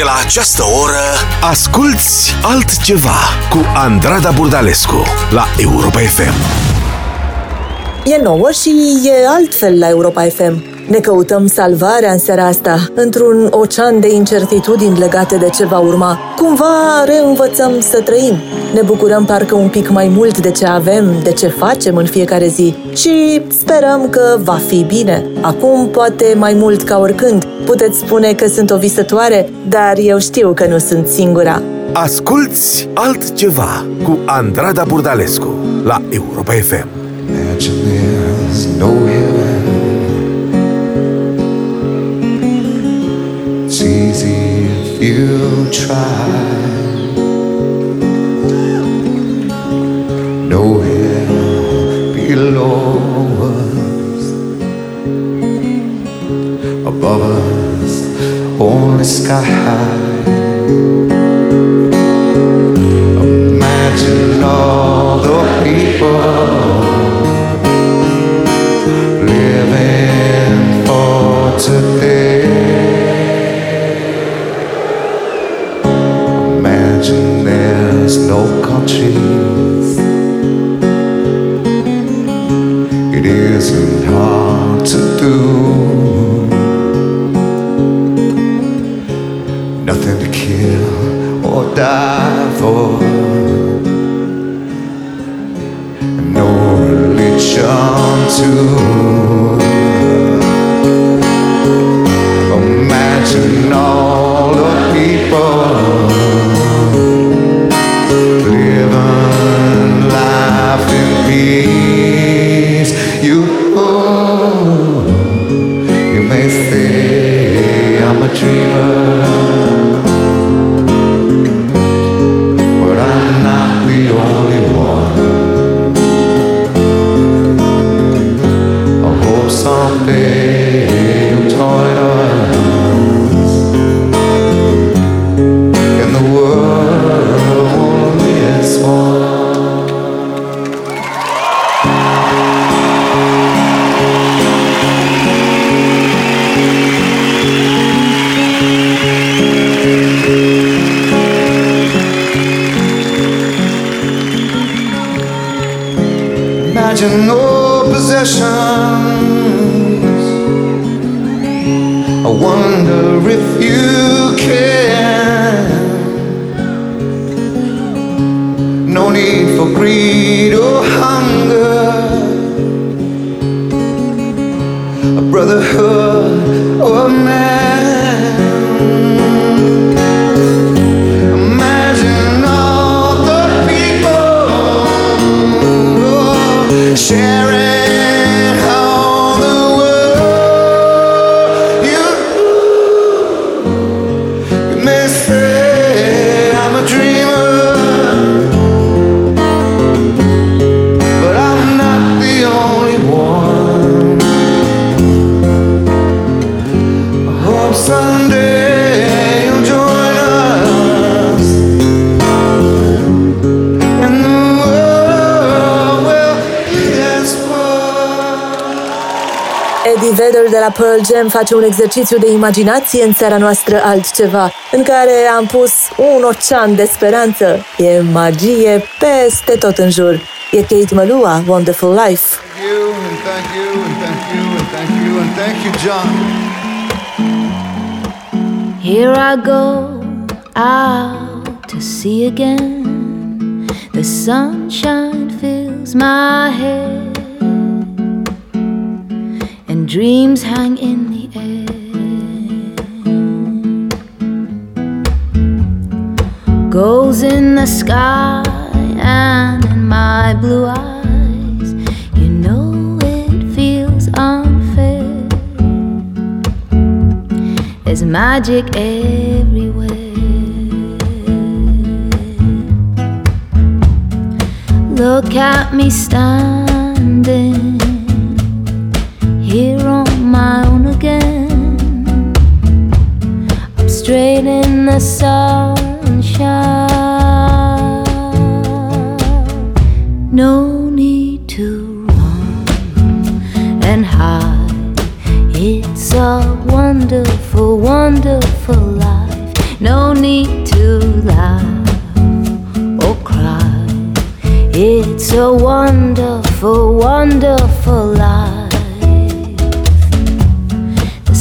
De la această oră Asculți altceva Cu Andrada Burdalescu La Europa FM E nouă și e altfel la Europa FM. Ne căutăm salvarea în seara asta, într-un ocean de incertitudini legate de ce va urma. Cumva reînvățăm să trăim. Ne bucurăm parcă un pic mai mult de ce avem, de ce facem în fiecare zi și sperăm că va fi bine. Acum, poate mai mult ca oricând. Puteți spune că sunt o visătoare, dar eu știu că nu sunt singura. Asculți altceva Cu Andrada Burdalescu La Europa FM Imagine there's no heaven. You try. No hell below us. Above us, only sky high. Imagine all the people Imagine there's no countries. It isn't hard to do. Nothing to kill or die for. No religion too. Imagine all the people Eddie Vedder de la Pearl Jam face un exercițiu de imaginație în seara noastră altceva, în care am pus un ocean de speranță. E magie peste tot în jur. E Kate Malua, Wonderful Life. Thank you, and thank you, and thank you, and thank you, and thank you, John. Here I go out to sea again. The sunshine fills my head, and dreams hang in the air. Goals in the sky and in my blue eyes. You know it feels unfair. There's magic everywhere. Look at me standing here on my own again. I'm straight in the sunshine. No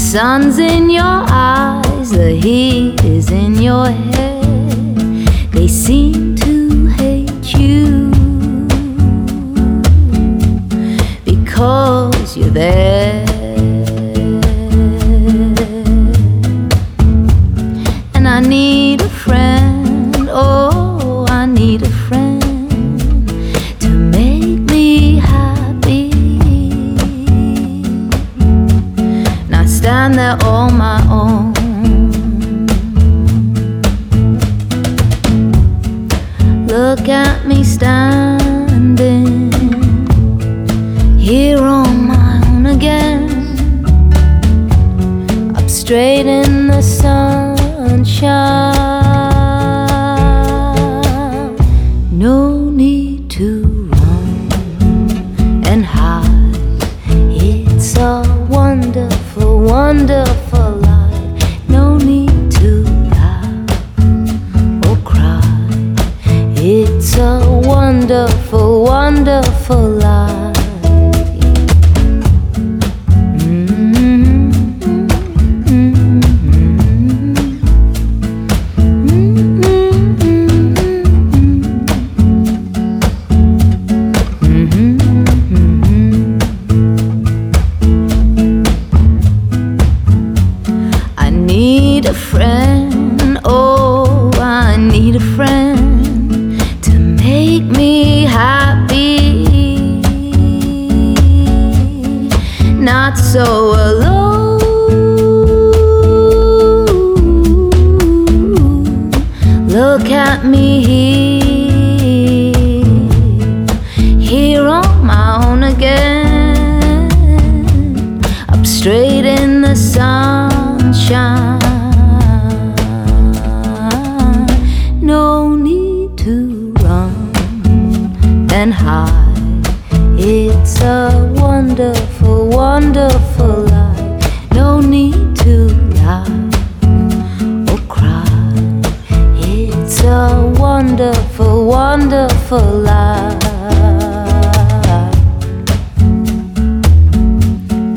sun's in your eyes, the heat is in your head. They seem to hate you because you're there. Not so alone. Look at me here, here on my own again up straight in the sunshine. Wonderful life.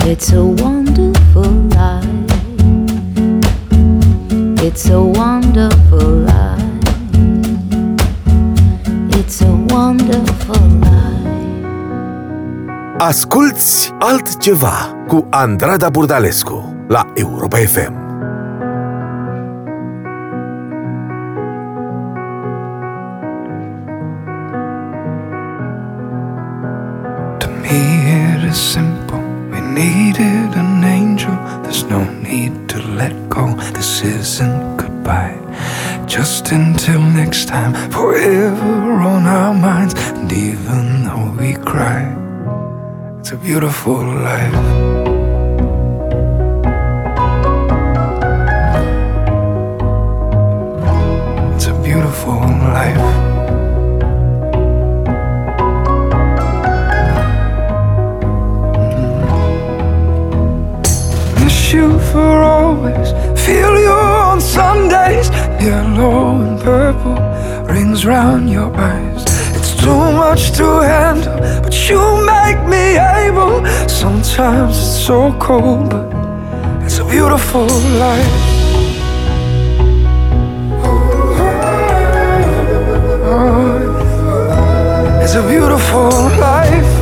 It's a wonderful life. It's a wonderful life. It's a wonderful life. Asculți altceva cu Andrada Burdalescu la Europa FM. Beautiful life. It's a beautiful life. Mm-hmm. miss you for always. Feel you on Sundays, yellow and purple rings round your eyes. Too much to handle, but you make me able. Sometimes it's so cold, but it's a beautiful life. It's a beautiful life.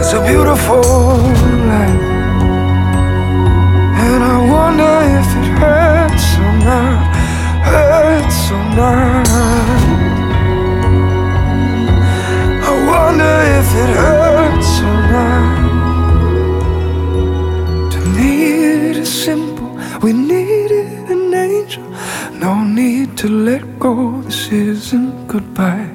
It's a beautiful I wonder if it hurts or not. To it is simple. We needed an angel. No need to let go. This isn't goodbye.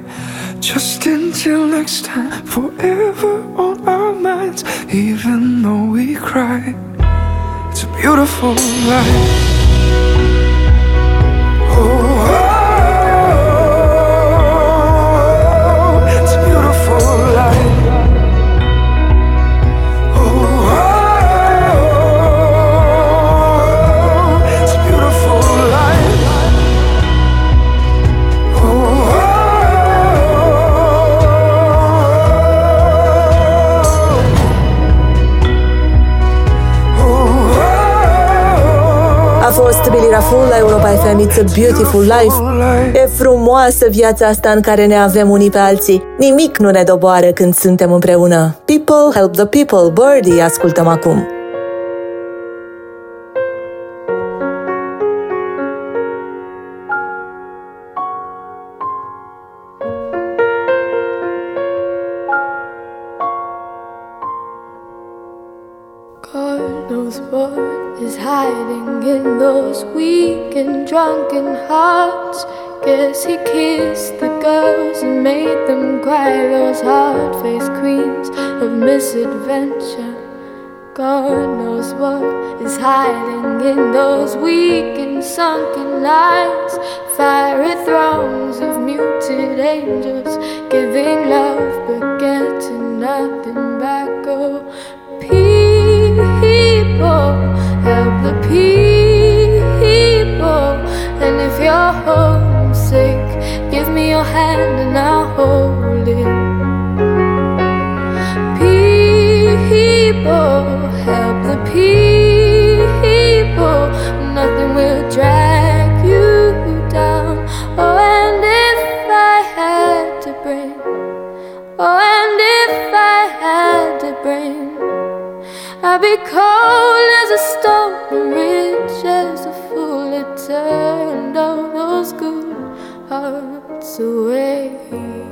Just until next time, forever on our minds, even though we cry. It's a beautiful life. stabilirea Full la Europa FM. It's a beautiful life. E frumoasă viața asta în care ne avem unii pe alții. Nimic nu ne doboară când suntem împreună. People help the people. Birdie ascultăm acum. Drunken hearts. Guess he kissed the girls and made them cry. Those hard faced queens of misadventure. God knows what is hiding in those weak and sunken lines. Fiery throngs of muted angels giving love but getting nothing back. Oh, people, help the people. And if you're homesick, give me your hand and I'll hold it. People, help the people. Nothing will drag you down. Oh, and if I had to bring, oh, and if I had to bring, I'd be cold as a stone rich as a turned all those good hearts away.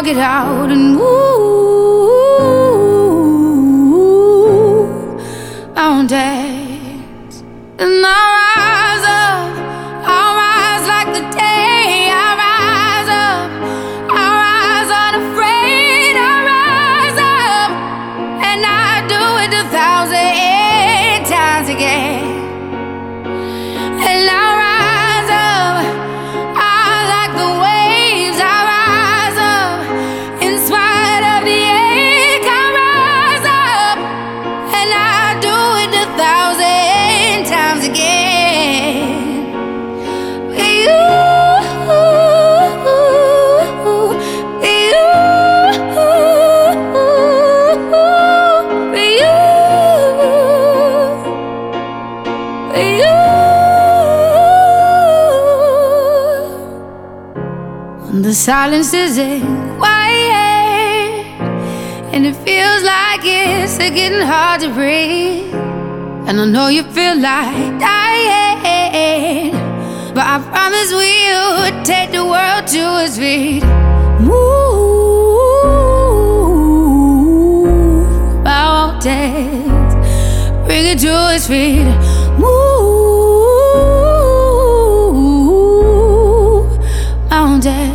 Walk it out silence isn't quiet, and it feels like it's getting hard to breathe. And I know you feel like dying, but I promise we'll take the world to its feet. Move mountains, bring it to its feet. Move mountains,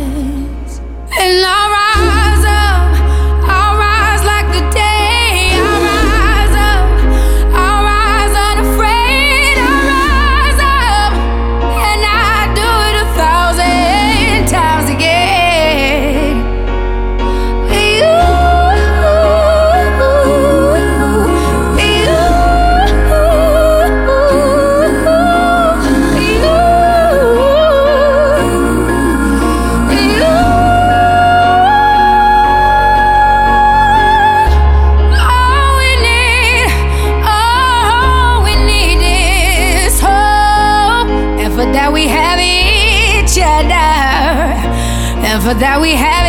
that we have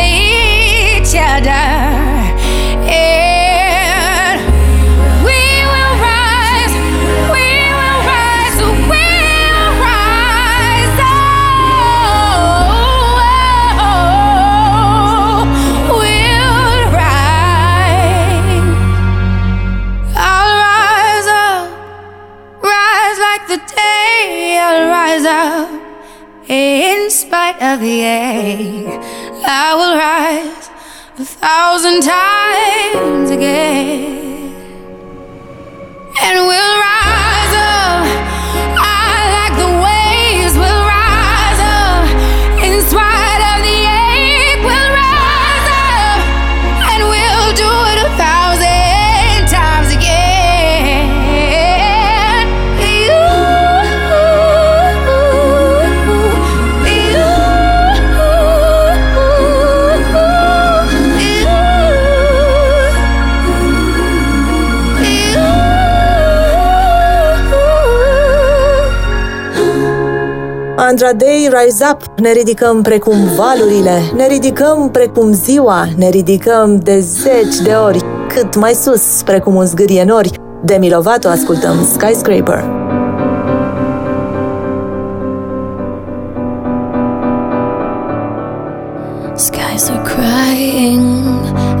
Andra Day, Rise Up, ne ridicăm precum valurile, ne ridicăm precum ziua, ne ridicăm de zeci de ori, cât mai sus, precum un zgârie nori. Demi Lovato ascultăm Skyscraper. Skies are crying,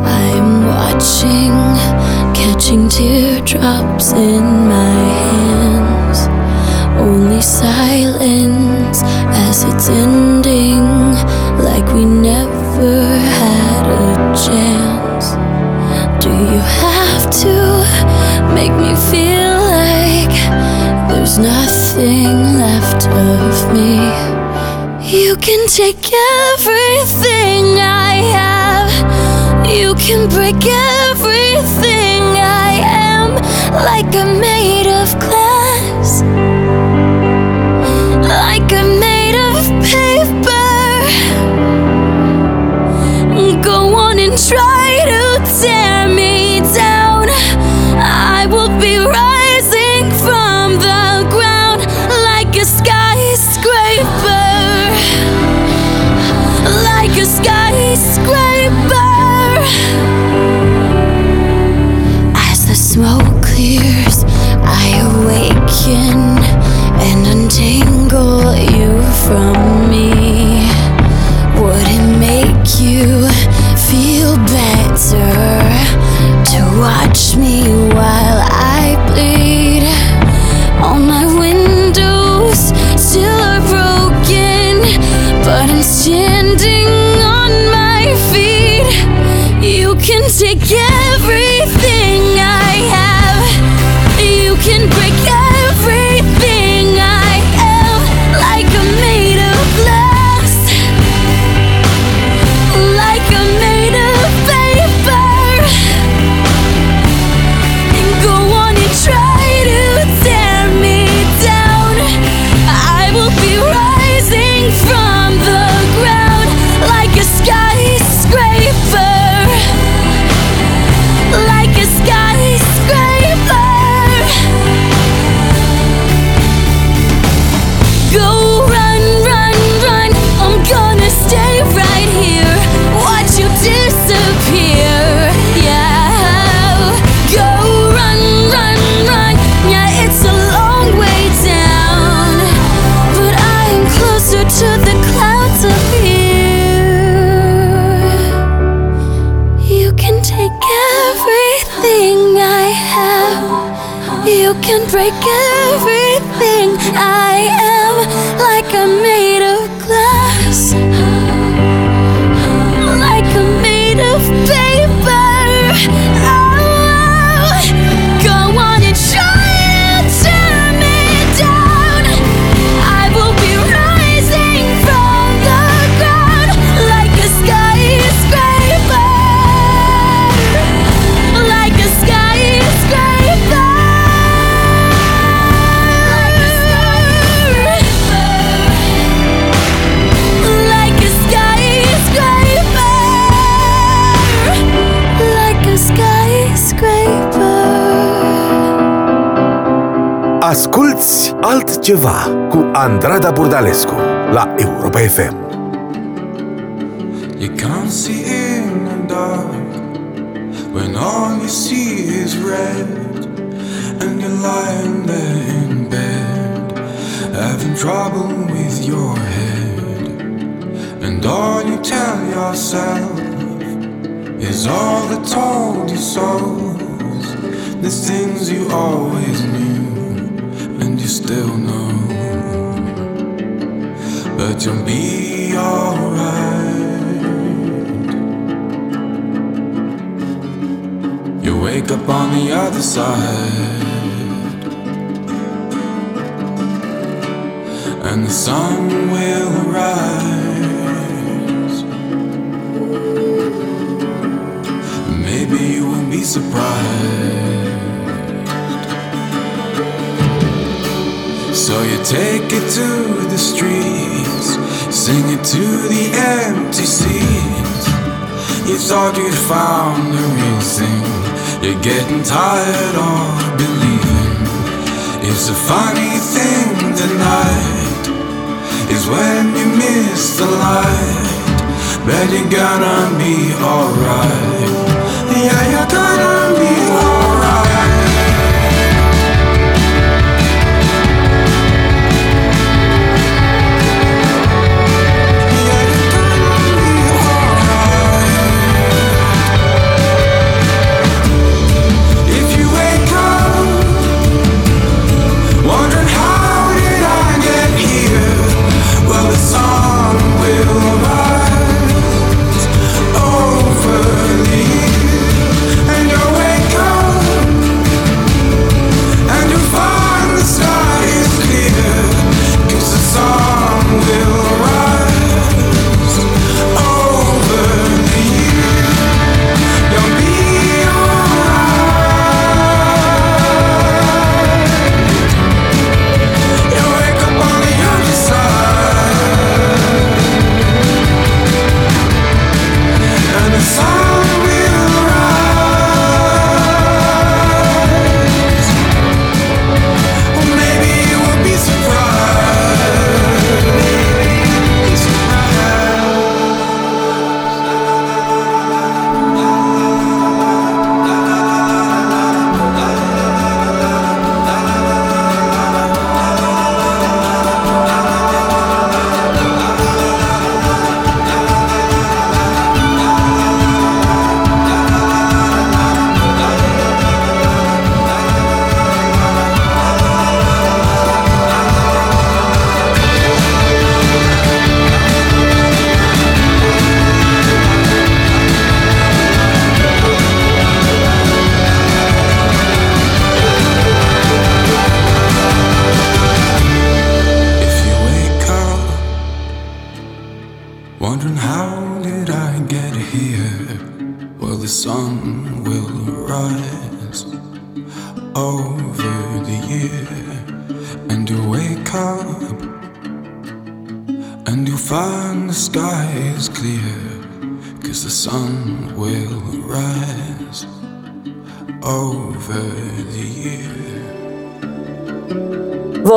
I'm watching, catching teardrops in my hands. Only silence as it's ending, like we never had a chance. Do you have to make me feel like there's nothing left of me? You can take everything I have. You can break everything I am, like I'm made of glass, altceva cu Andrada Burdalescu la Europa FM. You can't see in the dark when all you see is red, and you're lying there in bed, having trouble with your head, and all you tell yourself is all the told you so's, the things you always knew, and you still know, but you'll be alright. You wake up on the other side, and the sun will rise. Maybe you won't be surprised. So you take it to the streets, sing it to the empty seats. You thought you'd found the real thing. You're getting tired of believing. It's a funny thing, the night is when you miss the light. Bet you're gonna be alright.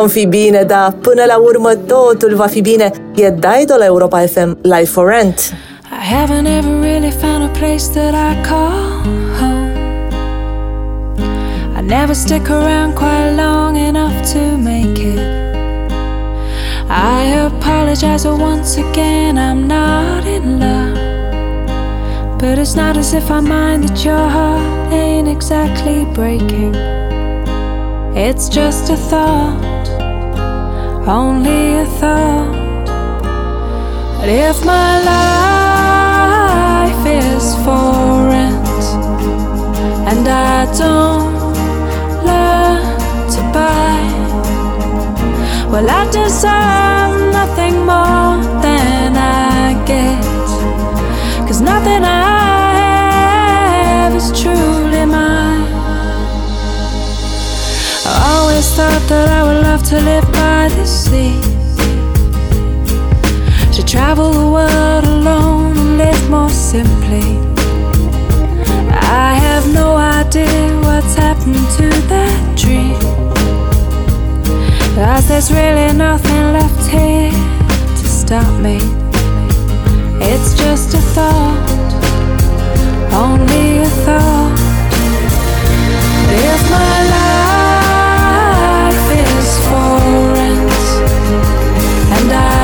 Vom fi bine, da, până la urmă totul va fi bine. E Dido la Europa FM, Life for Rent. I haven't ever really found a place that I call home. I never stick around quite long enough to make it. I apologize once again, I'm not in love. But it's not as if I mind that your heart ain't exactly breaking. It's just a thought, only a thought. But if my life is for rent and I don't learn to buy, well, I deserve nothing more than I get. Cause nothing I have is truly I always thought that I would love to live by the sea. To travel the world alone and live more simply. I have no idea what's happened to that dream. Cause there's really nothing left here to stop me. It's just a thought, only a thought. If my life and I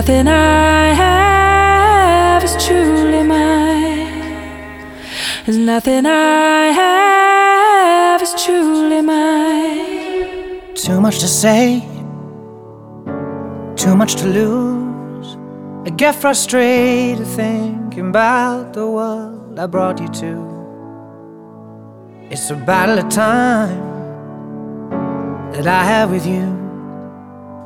nothing I have is truly mine. There's nothing I have is truly mine. Too much to say, too much to lose. I get frustrated thinking about the world I brought you to. It's a battle of time that I have with you.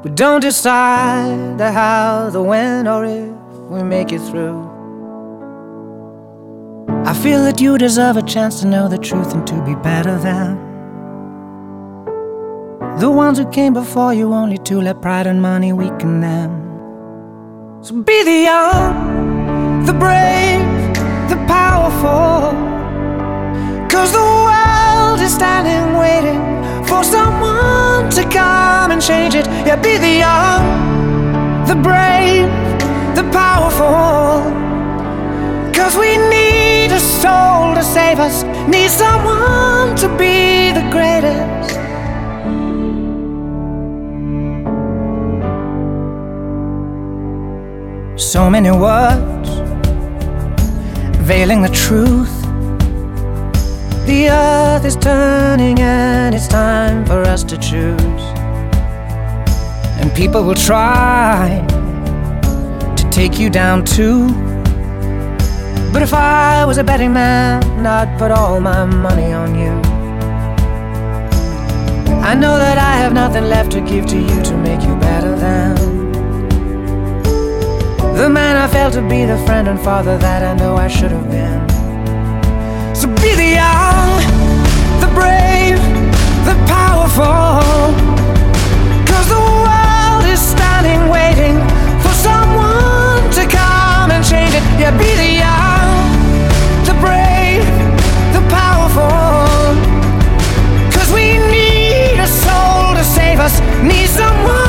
We don't decide the how, the when, or if we make it through. I feel that you deserve a chance to know the truth and to be better than the ones who came before you, only to let pride and money weaken them. So be the young, the brave, the powerful. Cause the world is standing waiting for someone to come and change it. Yeah, be the young, the brave, the powerful. Cause we need a soul to save us, need someone to be the greatest. So many words veiling the truth. The earth is turning and it's time for us to choose. And people will try to take you down too. But if I was a betting man, I'd put all my money on you. I know that I have nothing left to give to you to make you better than the man I failed to be, the friend and father that I know I should have been to be the young, the brave, the powerful. The world is standing waiting for someone to come and change it. Yeah, be the young, the brave, the we need a soul to save us, need someone.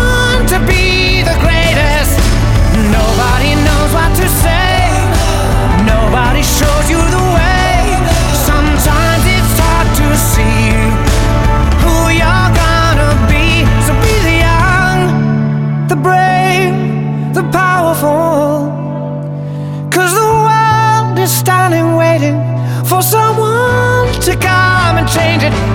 change it.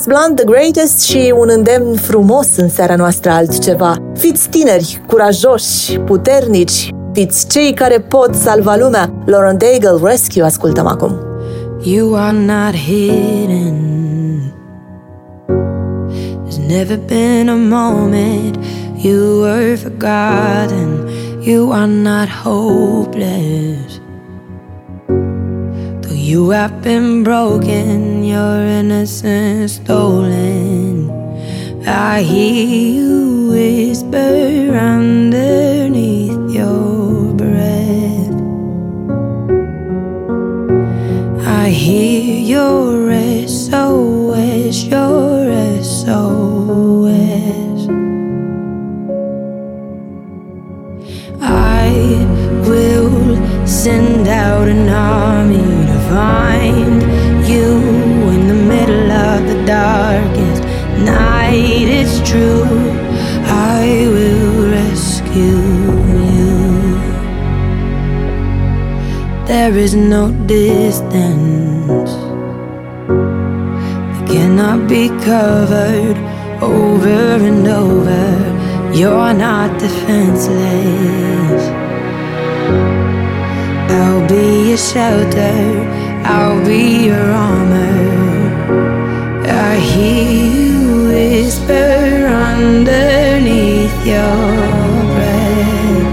James Blunt, The Greatest și un îndemn frumos în seara noastră altceva. Fiți tineri, curajoși, puternici, fiți cei care pot salva lumea. Lauren Daigle, Rescue, ascultăm acum. You are not hidden. There's never been a moment you were forgotten. You are not hopeless. You have been broken, your innocence stolen. I hear you whisper underneath your breath. I hear your SOS, your SOS. I will send out an army find you in the middle of the darkest night. It's true, I will rescue you. There is no distance that cannot be covered over and over. You're not defenseless. I'll be your shelter, I'll be your armor. I hear you whisper underneath your breath.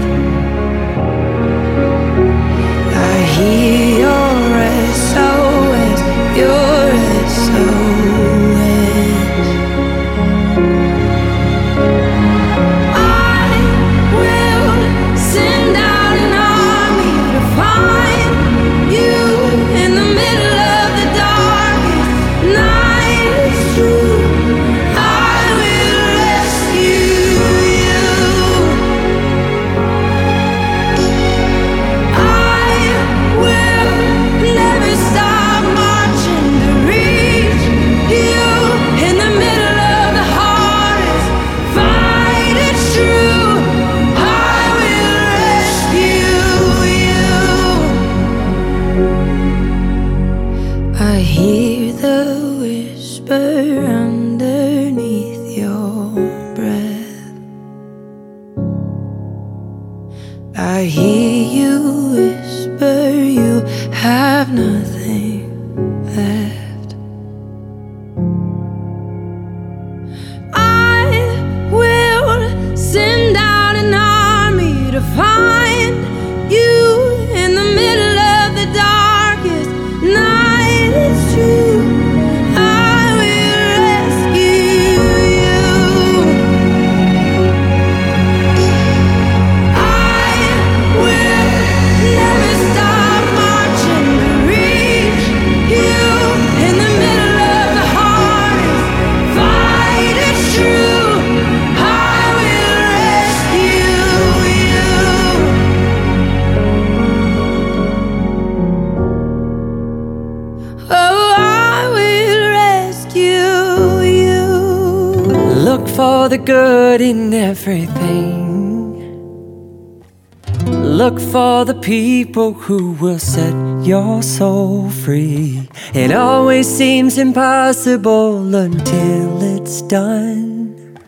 Look for the people who will set your soul free. It always seems impossible until it's done.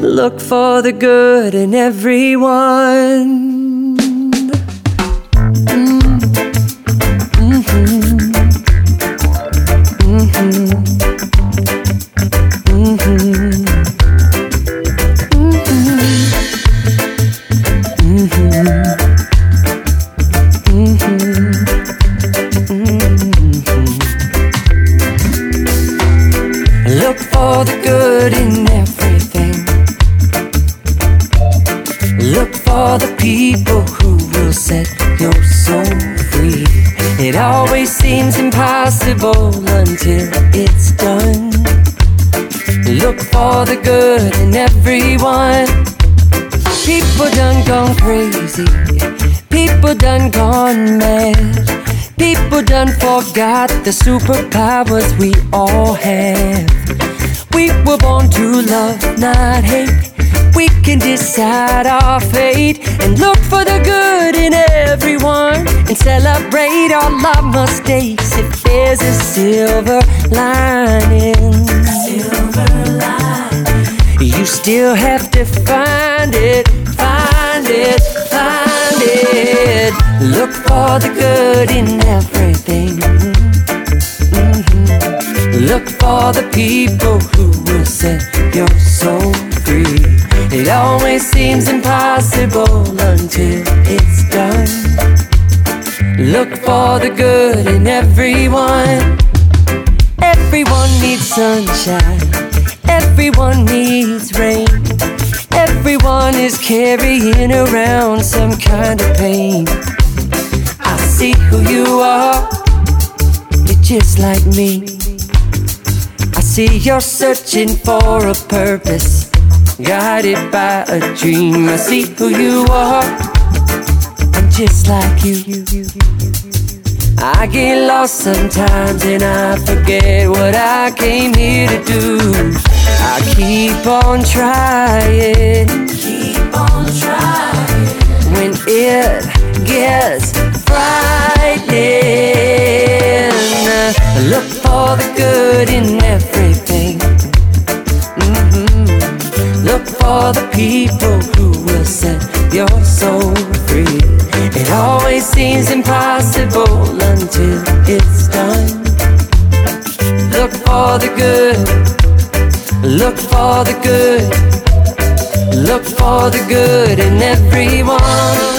Look for the good in everyone. And look for the good in everyone and celebrate all our mistakes if there's a silver lining. you still have to find it, find it, find it. Look for the good in everything. Mhm. Look for the people It always seems impossible until it's done. Look for the good in everyone. Everyone needs sunshine. Everyone needs rain. Everyone is carrying around some kind of pain. I see who you are. You're just like me. I see you're searching for a purpose, guided by a dream. I see who you are. I'm just like you. I get lost sometimes and I forget what I came here to do. I keep on trying, keep on trying. When it gets frightening, I look for the good in everything. For the people who will set your soul free. It always seems impossible until it's done. Look for the good. Look for the good. Look for the good in everyone. Everyone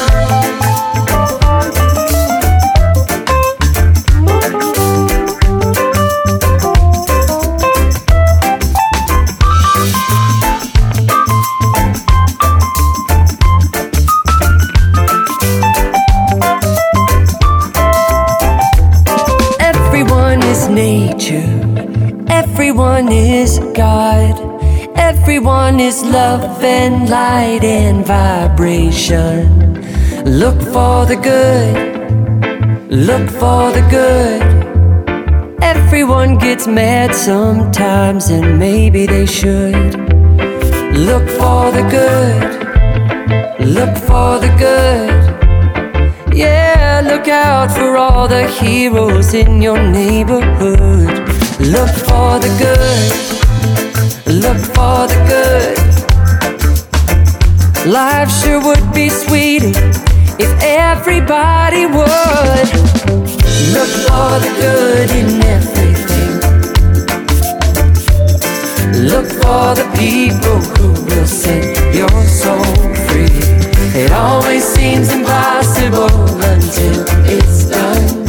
Everyone is love and light and vibration. Look for the good. Look for the good. Everyone gets mad sometimes, and maybe they should. Look for the good. Look for the good. Yeah, look out for all the heroes in your neighborhood. Look for the good. Look for the good. Life sure would be sweeter if everybody would. Look for the good in everything. Look for the people who will set your soul free. It always seems impossible until it's done.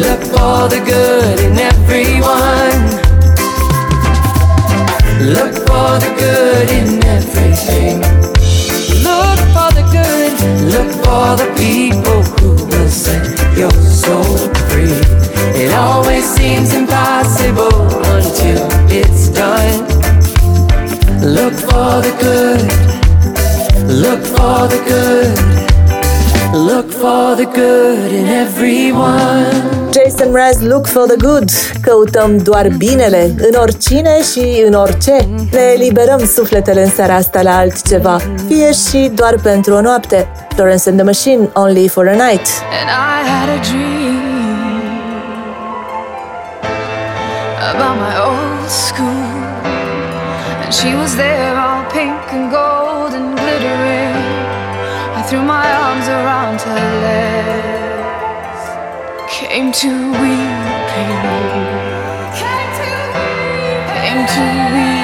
Look for the good in everyone. Look for the good in everything. Look for the good. Look for the people who will set your soul free. It always seems impossible until it's done. Look for the good. Look for the good. Look for the good in everyone. Jason Mraz, Look for the Good. Căutăm doar binele în oricine și în orice. Ne eliberăm sufletele în seara asta la altceva, fie și doar pentru o noapte. Florence and the Machine, Only for a Night. And I had a dream about my old school. And she was there, all pink and gold around her legs, came to weeping, came to weeping.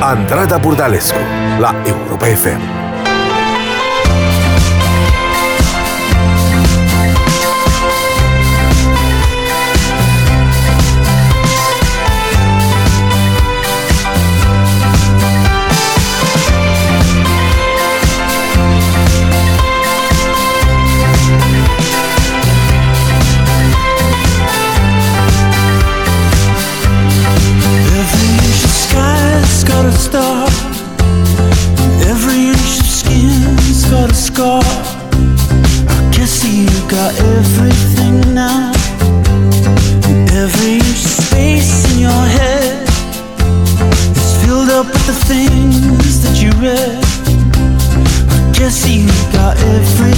Andrada Burdalescu la Europa FM. up with the things that you read. I guess you got it.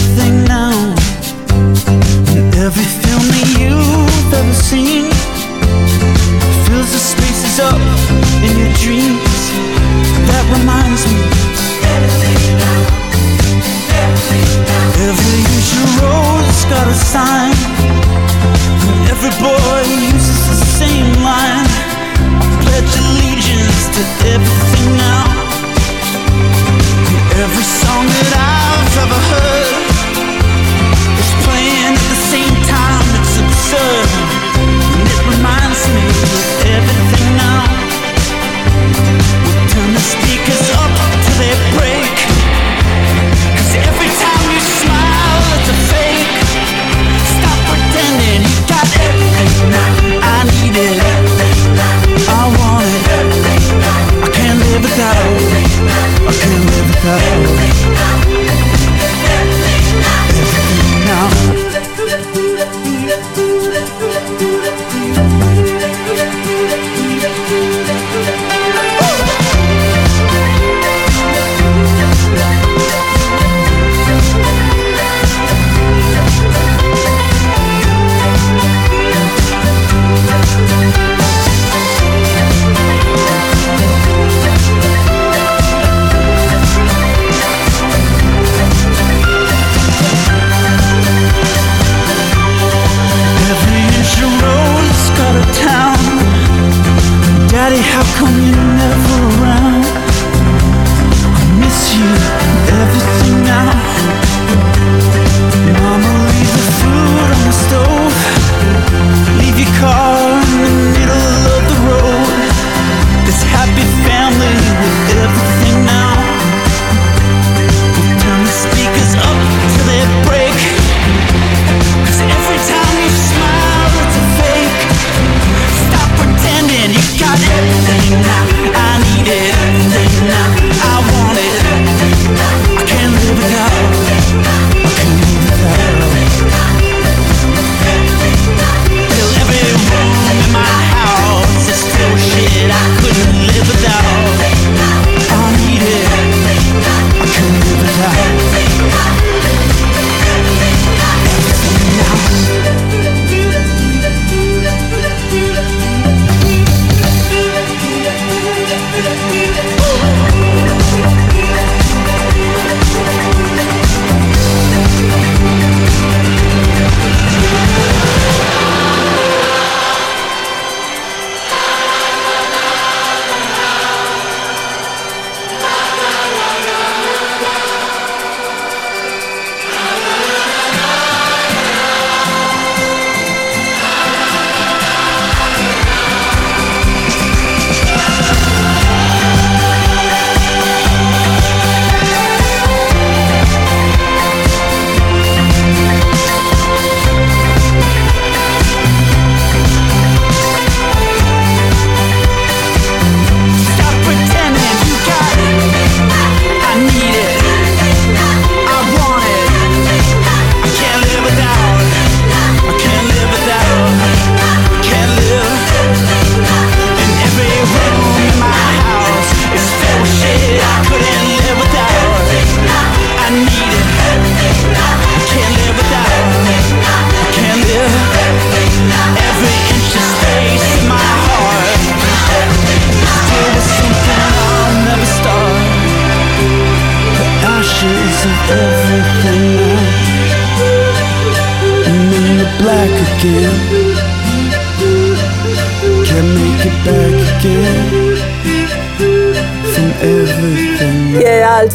How come you never around?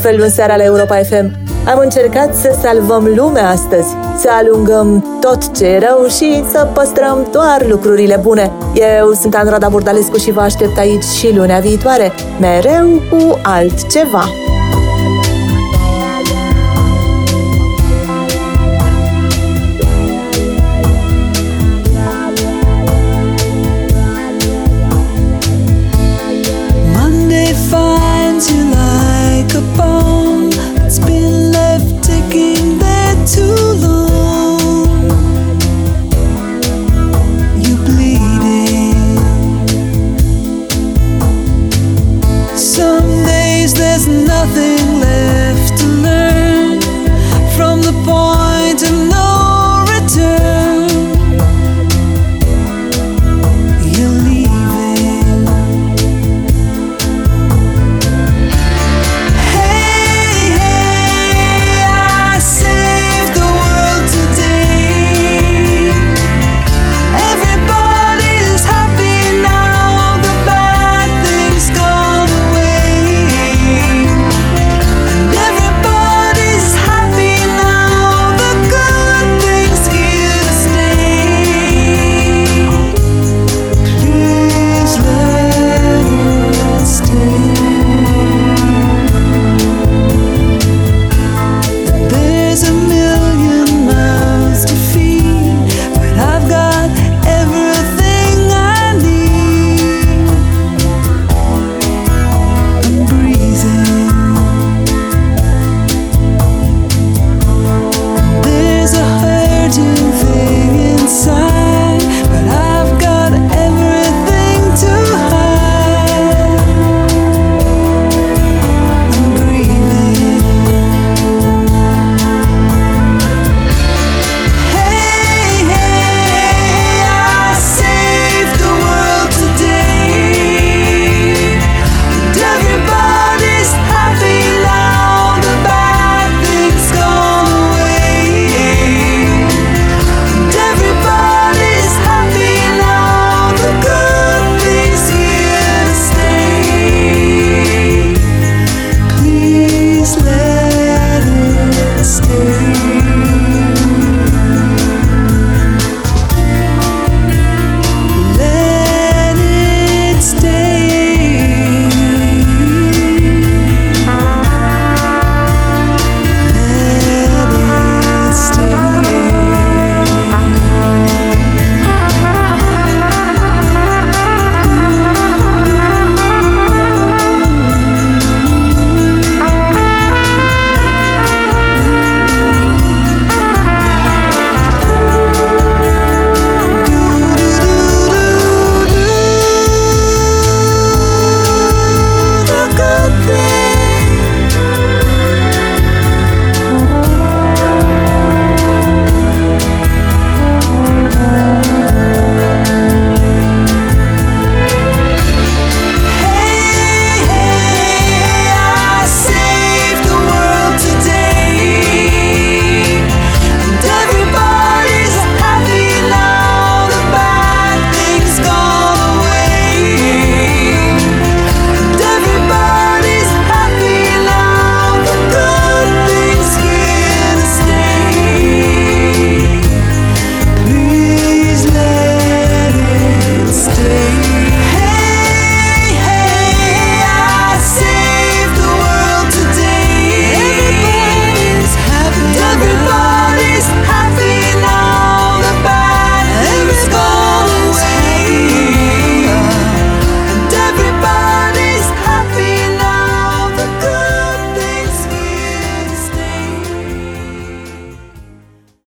astfel în seara la Europa FM. Am încercat să salvăm lumea astăzi, să alungăm tot ce e rău și să păstrăm doar lucrurile bune. Eu sunt Andrada Burdalescu și vă aștept aici și lunea viitoare, mereu cu altceva.